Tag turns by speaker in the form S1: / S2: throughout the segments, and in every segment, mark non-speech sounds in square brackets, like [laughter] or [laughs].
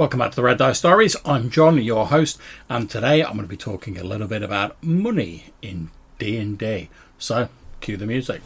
S1: Welcome back to the Red Dice Diaries. I'm John, your host, and today I'm going to be talking a little bit about money in D&D. So, cue the music.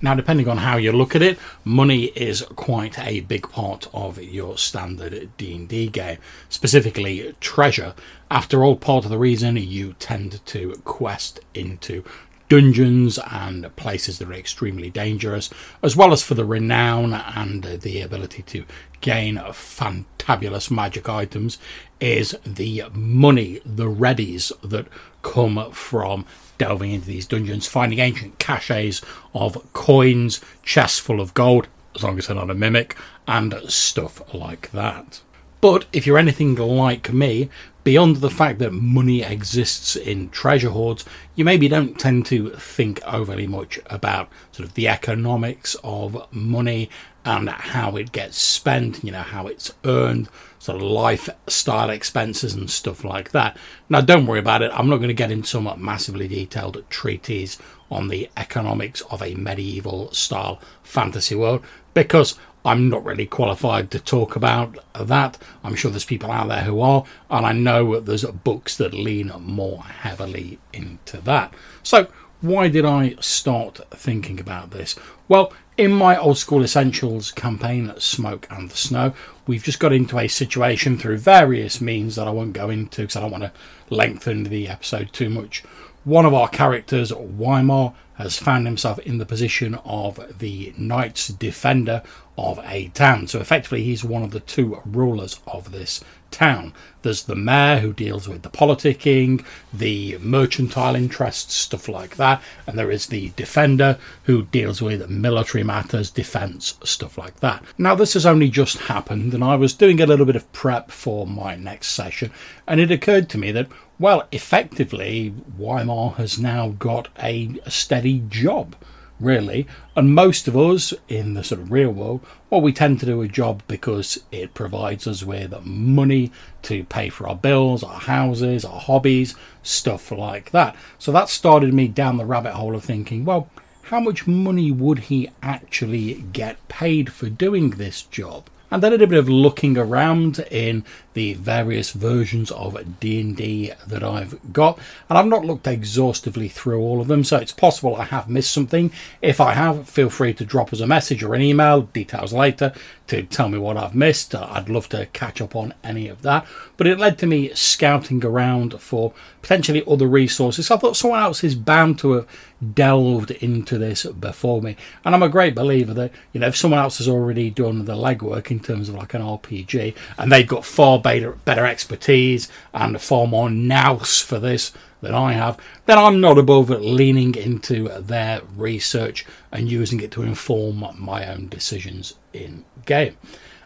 S1: Now, depending on how you look at it, money is quite a big part of your standard D&D game, specifically treasure. After all, part of the reason you tend to quest into dungeons and places that are extremely dangerous, as well as for the renown and the ability to gain fantabulous magic items, is the money, the readies that come from delving into these dungeons, finding ancient caches of coins, chests full of gold, as long as they're not a mimic, and stuff like that. But if you're anything like me, beyond the fact that money exists in treasure hoards, you maybe don't tend to think overly much about sort of the economics of money and how it gets spent, you know, how it's earned, sort of lifestyle expenses and stuff like that. Now, don't worry about it. I'm not going to get into some massively detailed treatise on the economics of a medieval style fantasy world because I'm not really qualified to talk about that. I'm sure there's people out there who are, and I know there's books that lean more heavily into that. So, why did I start thinking about this? Well, in my old school essentials campaign, Smoke and the Snow, we've just got into a situation through various means that I won't go into because I don't want to lengthen the episode too much. One of our characters, Weimar, has found himself in the position of the Knights Defender of a town. So effectively, he's one of the two rulers of this town. There's the mayor who deals with the politicking, the mercantile interests, stuff like that, and there is the defender who deals with military matters, defense, stuff like that. Now, this has only just happened, and I was doing a little bit of prep for my next session, and it occurred to me that, well, effectively, Weimar has now got a, steady job really. And most of us in the sort of real world, well, we tend to do a job because it provides us with money to pay for our bills, our houses, our hobbies, stuff like that. So that started me down the rabbit hole of thinking, well, how much money would he actually get paid for doing this job? And then a little bit of looking around in the various versions of D&D that I've got. And I've not looked exhaustively through all of them so it's possible I have missed something. If I have feel free to drop us a message or an email details later to tell me what I've missed. I'd love to catch up on any of that. But it led to me scouting around for potentially other resources. I thought someone else is bound to have delved into this before me. And I'm a great believer that, you know, if someone else has already done the legwork in terms of like an RPG and they've got far better, better expertise and far more nous for this than I have, then I'm not above leaning into their research and using it to inform my own decisions in game.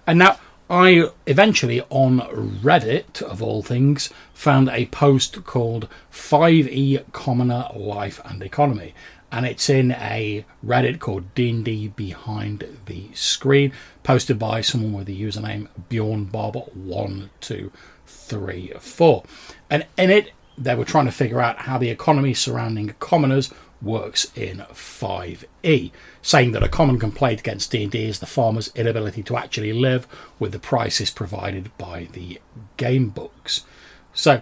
S1: And now I eventually on Reddit, of all things, found a post called 5e Commoner Life and Economy. And it's in a Reddit called D&D Behind the Screen, posted by someone with the username BjornBob1234. And in it, they were trying to figure out how the economy surrounding commoners works in 5e, saying that a common complaint against D&D is the farmer's inability to actually live with the prices provided by the game books. So,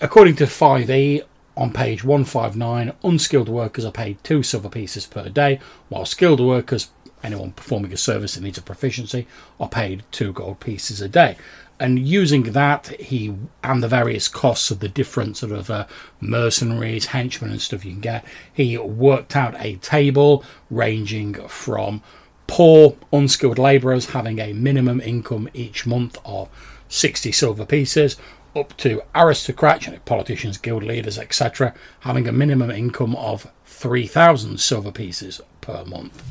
S1: according to 5e, on page 159, unskilled workers are paid two silver pieces per day, while skilled workers, anyone performing a service that needs a proficiency, are paid two gold pieces a day and using that he and the various costs of the different sort of uh, mercenaries henchmen and stuff you can get he worked out a table ranging from poor unskilled labourers having a minimum income each month of 60 silver pieces up to aristocrats, you know, politicians, guild leaders, etc., having a minimum income of 3,000 silver pieces per month.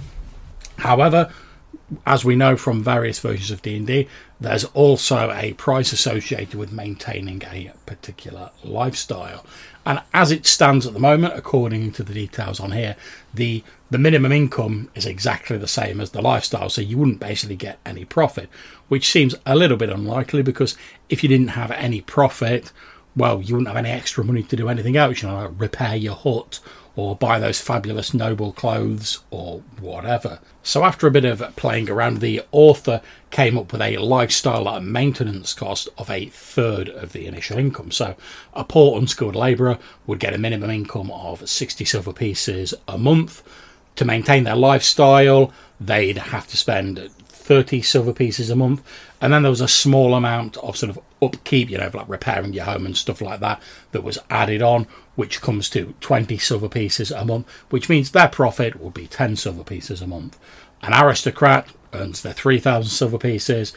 S1: However, as we know from various versions of D&D, there's also a price associated with maintaining a particular lifestyle. And as it stands at the moment, according to the details on here, the the minimum income is exactly the same as the lifestyle, so you wouldn't basically get any profit, which seems a little bit unlikely because if you didn't have any profit, well, you wouldn't have any extra money to do anything else, you know, like repair your hut or buy those fabulous noble clothes or whatever. So, after a bit of playing around, the author came up with a lifestyle and maintenance cost of a third of the initial income. So, a poor unskilled labourer would get a minimum income of 60 silver pieces a month. To maintain their lifestyle, they'd have to spend 30 silver pieces a month. And then there was a small amount of sort of upkeep, you know, like repairing your home and stuff like that, that was added on, which comes to 20 silver pieces a month, which means their profit will be 10 silver pieces a month. An aristocrat earns their 3,000 silver pieces.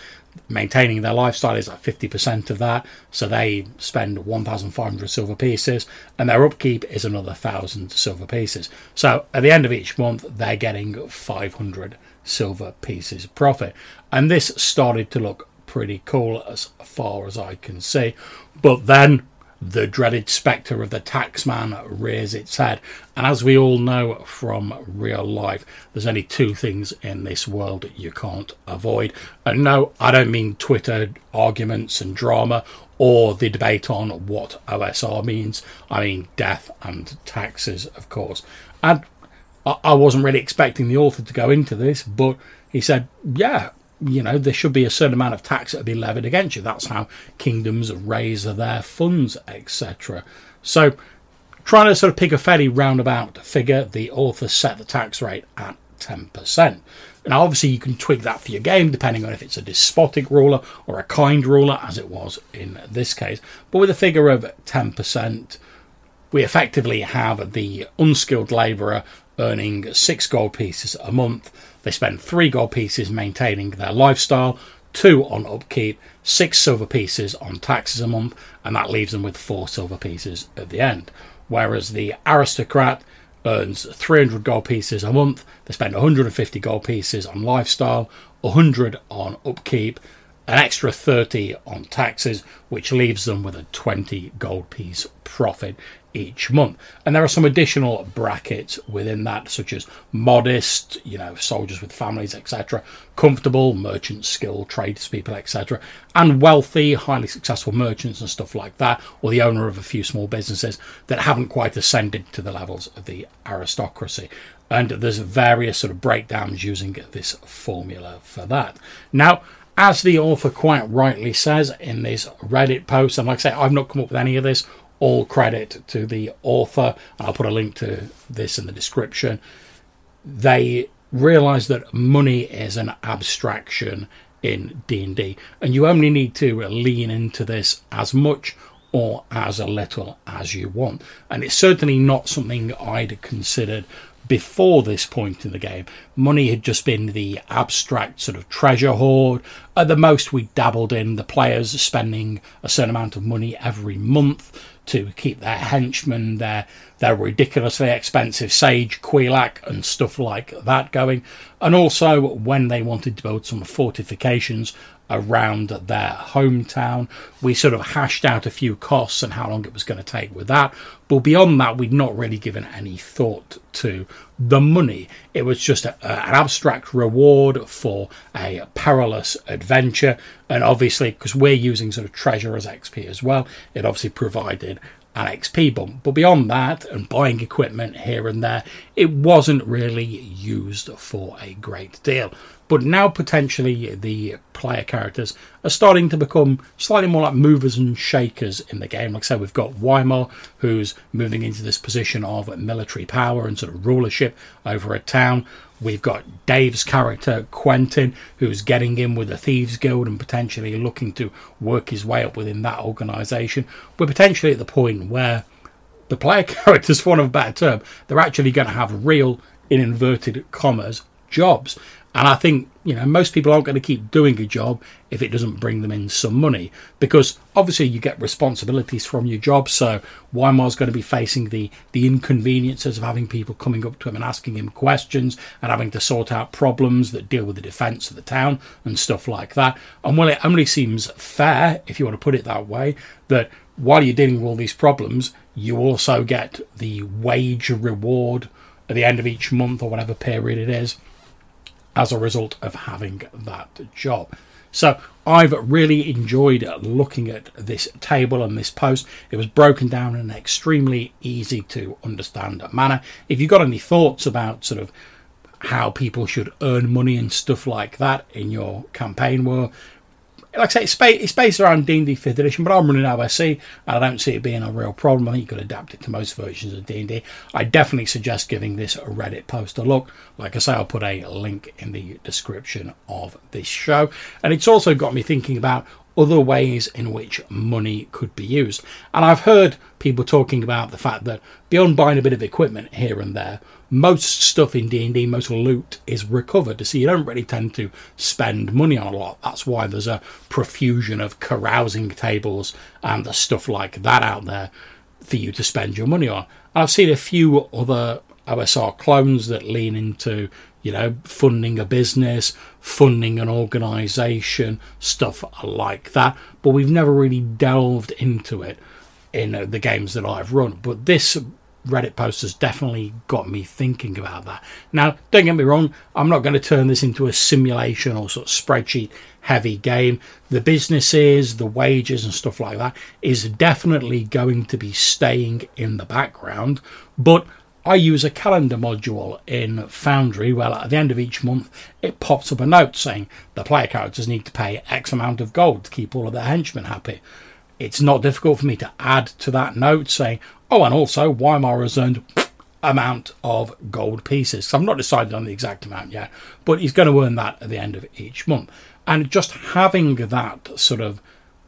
S1: Maintaining their lifestyle is like 50% of that, so they spend 1,500 silver pieces, and their upkeep is another 1,000 silver pieces. So at the end of each month, they're getting 500 silver pieces profit. And this started to look pretty cool as far as I can see. But then the dreaded spectre of the taxman rears its head. And as we all know from real life, there's only two things in this world you can't avoid. And no, I don't mean Twitter arguments and drama or the debate on what OSR means. I mean death and taxes, of course. And I wasn't really expecting the author to go into this, but he said, yeah, you know, there should be a certain amount of tax that be levied against you. That's how kingdoms raise their funds, etc. So, trying to sort of pick a fairly roundabout figure, the author set the tax rate at 10%. Now, obviously, you can tweak that for your game depending on if it's a despotic ruler or a kind ruler, as it was in this case. But with a figure of 10%, we effectively have the unskilled labourer earning six gold pieces a month. They spend three gold pieces maintaining their lifestyle, two on upkeep, six silver pieces on taxes a month, and that leaves them with four silver pieces at the end. Whereas the aristocrat earns 300 gold pieces a month, they spend 150 gold pieces on lifestyle, 100 on upkeep, an extra 30 on taxes, which leaves them with a 20 gold piece profit each month. And there are some additional brackets within that, such as modest, you know, soldiers with families, etc., comfortable, merchants, skilled, tradespeople, etc., and wealthy, highly successful merchants and stuff like that, or the owner of a few small businesses that haven't quite ascended to the levels of the aristocracy. And there's various sort of breakdowns using this formula for that. Now, as the author quite rightly says in this Reddit post, and like I say, I've not come up with any of this, all credit to the author. and I'll put a link to this in the description. They realize that money is an abstraction in D&D and you only need to lean into this as much or as a little as you want. And it's certainly not something I'd considered before this point in the game, money had just been the abstract sort of treasure hoard. At the most, we dabbled in the players spending a certain amount of money every month to keep their henchmen, their their ridiculously expensive sage, Quelaag, and stuff like that going. And also when they wanted to build some fortifications around their hometown. We sort of hashed out a few costs and how long it was going to take with that. But beyond that, we'd not really given any thought to the money. It was just a, an abstract reward for a perilous adventure. And obviously, because we're using sort of treasure as XP as well, it obviously provided an XP bump. But beyond that, and buying equipment here and there, it wasn't really used for a great deal. But now potentially the player characters are starting to become slightly more like movers and shakers in the game. Like I said, we've got Weimar, who's moving into this position of military power and sort of rulership over a town. We've got Dave's character, Quentin, who's getting in with the Thieves Guild and potentially looking to work his way up within that organisation. We're potentially at the point where the player [laughs] characters, for want of a better term, they're actually going to have real, in inverted commas, jobs. And I think, you know, most people aren't going to keep doing a job if it doesn't bring them in some money because obviously you get responsibilities from your job. So Wymar's going to be facing the, the inconveniences of having people coming up to him and asking him questions and having to sort out problems that deal with the defence of the town and stuff like that. And well, it only seems fair, if you want to put it that way, that while you're dealing with all these problems, you also get the wage reward at the end of each month or whatever period it is as a result of having that job. So I've really enjoyed looking at this table and this post. It was broken down in an extremely easy to understand manner. If you've got any thoughts about sort of how people should earn money and stuff like that in your campaign world, like I say, it's based, it's based around D&D 5th edition, but I'm running OSE, and I don't see it being a real problem. I think you could adapt it to most versions of D&D. I definitely suggest giving this Reddit post a look. Like I say, I'll put a link in the description of this show. And it's also got me thinking about other ways in which money could be used. And I've heard people talking about the fact that beyond buying a bit of equipment here and there, most stuff in D&D, most loot is recovered. So you don't really tend to spend money on a lot. That's why there's a profusion of carousing tables and the stuff like that out there for you to spend your money on. I've seen a few other OSR clones that lean into, you know, funding a business, funding an organization, stuff like that. But we've never really delved into it in uh, the games that I've run. But this Reddit post has definitely got me thinking about that. Now, don't get me wrong, I'm not going to turn this into a simulation or sort of spreadsheet heavy game. The businesses, the wages, and stuff like that is definitely going to be staying in the background, but I use a calendar module in Foundry where at the end of each month it pops up a note saying the player characters need to pay X amount of gold to keep all of their henchmen happy. It's not difficult for me to add to that note saying, Oh, and also Wymar has earned amount of gold pieces. So I'm not decided on the exact amount yet, but he's going to earn that at the end of each month. And just having that sort of,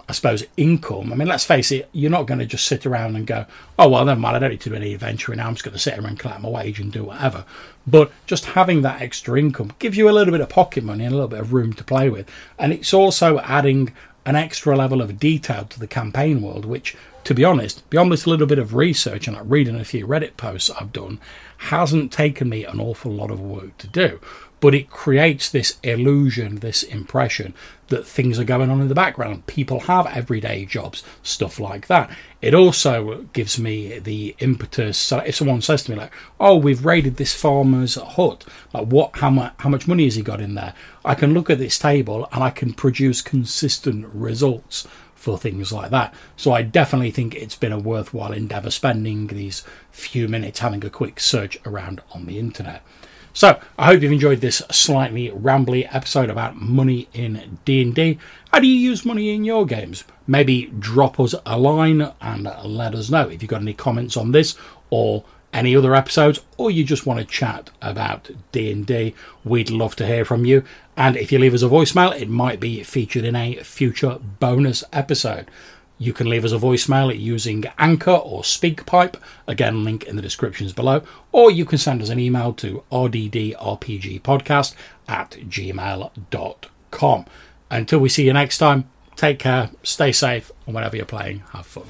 S1: I suppose, income. I mean, let's face it, you're not going to just sit around and go, oh, well, never mind, I don't need to do any adventuring now. I'm just going to sit here and collect my wage and do whatever. But just having that extra income gives you a little bit of pocket money and a little bit of room to play with. And it's also adding an extra level of detail to the campaign world, which to be honest, beyond this little bit of research and like reading a few Reddit posts I've done, hasn't taken me an awful lot of work to do. But it creates this illusion, this impression that things are going on in the background. People have everyday jobs, stuff like that. It also gives me the impetus. So if someone says to me like, "Oh, we've raided this farmer's hut. Like, what? How much? How much money has he got in there?" I can look at this table and I can produce consistent results for things like that. So I definitely think it's been a worthwhile endeavour spending these few minutes having a quick search around on the internet. So I hope you've enjoyed this slightly rambly episode about money in D&D. How do you use money in your games? Maybe drop us a line and let us know if you've got any comments on this or any other episodes or you just want to chat about D&D, we'd love to hear from you. And if you leave us a voicemail, it might be featured in a future bonus episode. You can leave us a voicemail using Anchor or SpeakPipe, again, link in the descriptions below, or you can send us an email to rddrpgpodcast at gmail.com. Until we see you next time, take care, stay safe, and whenever you're playing, have fun.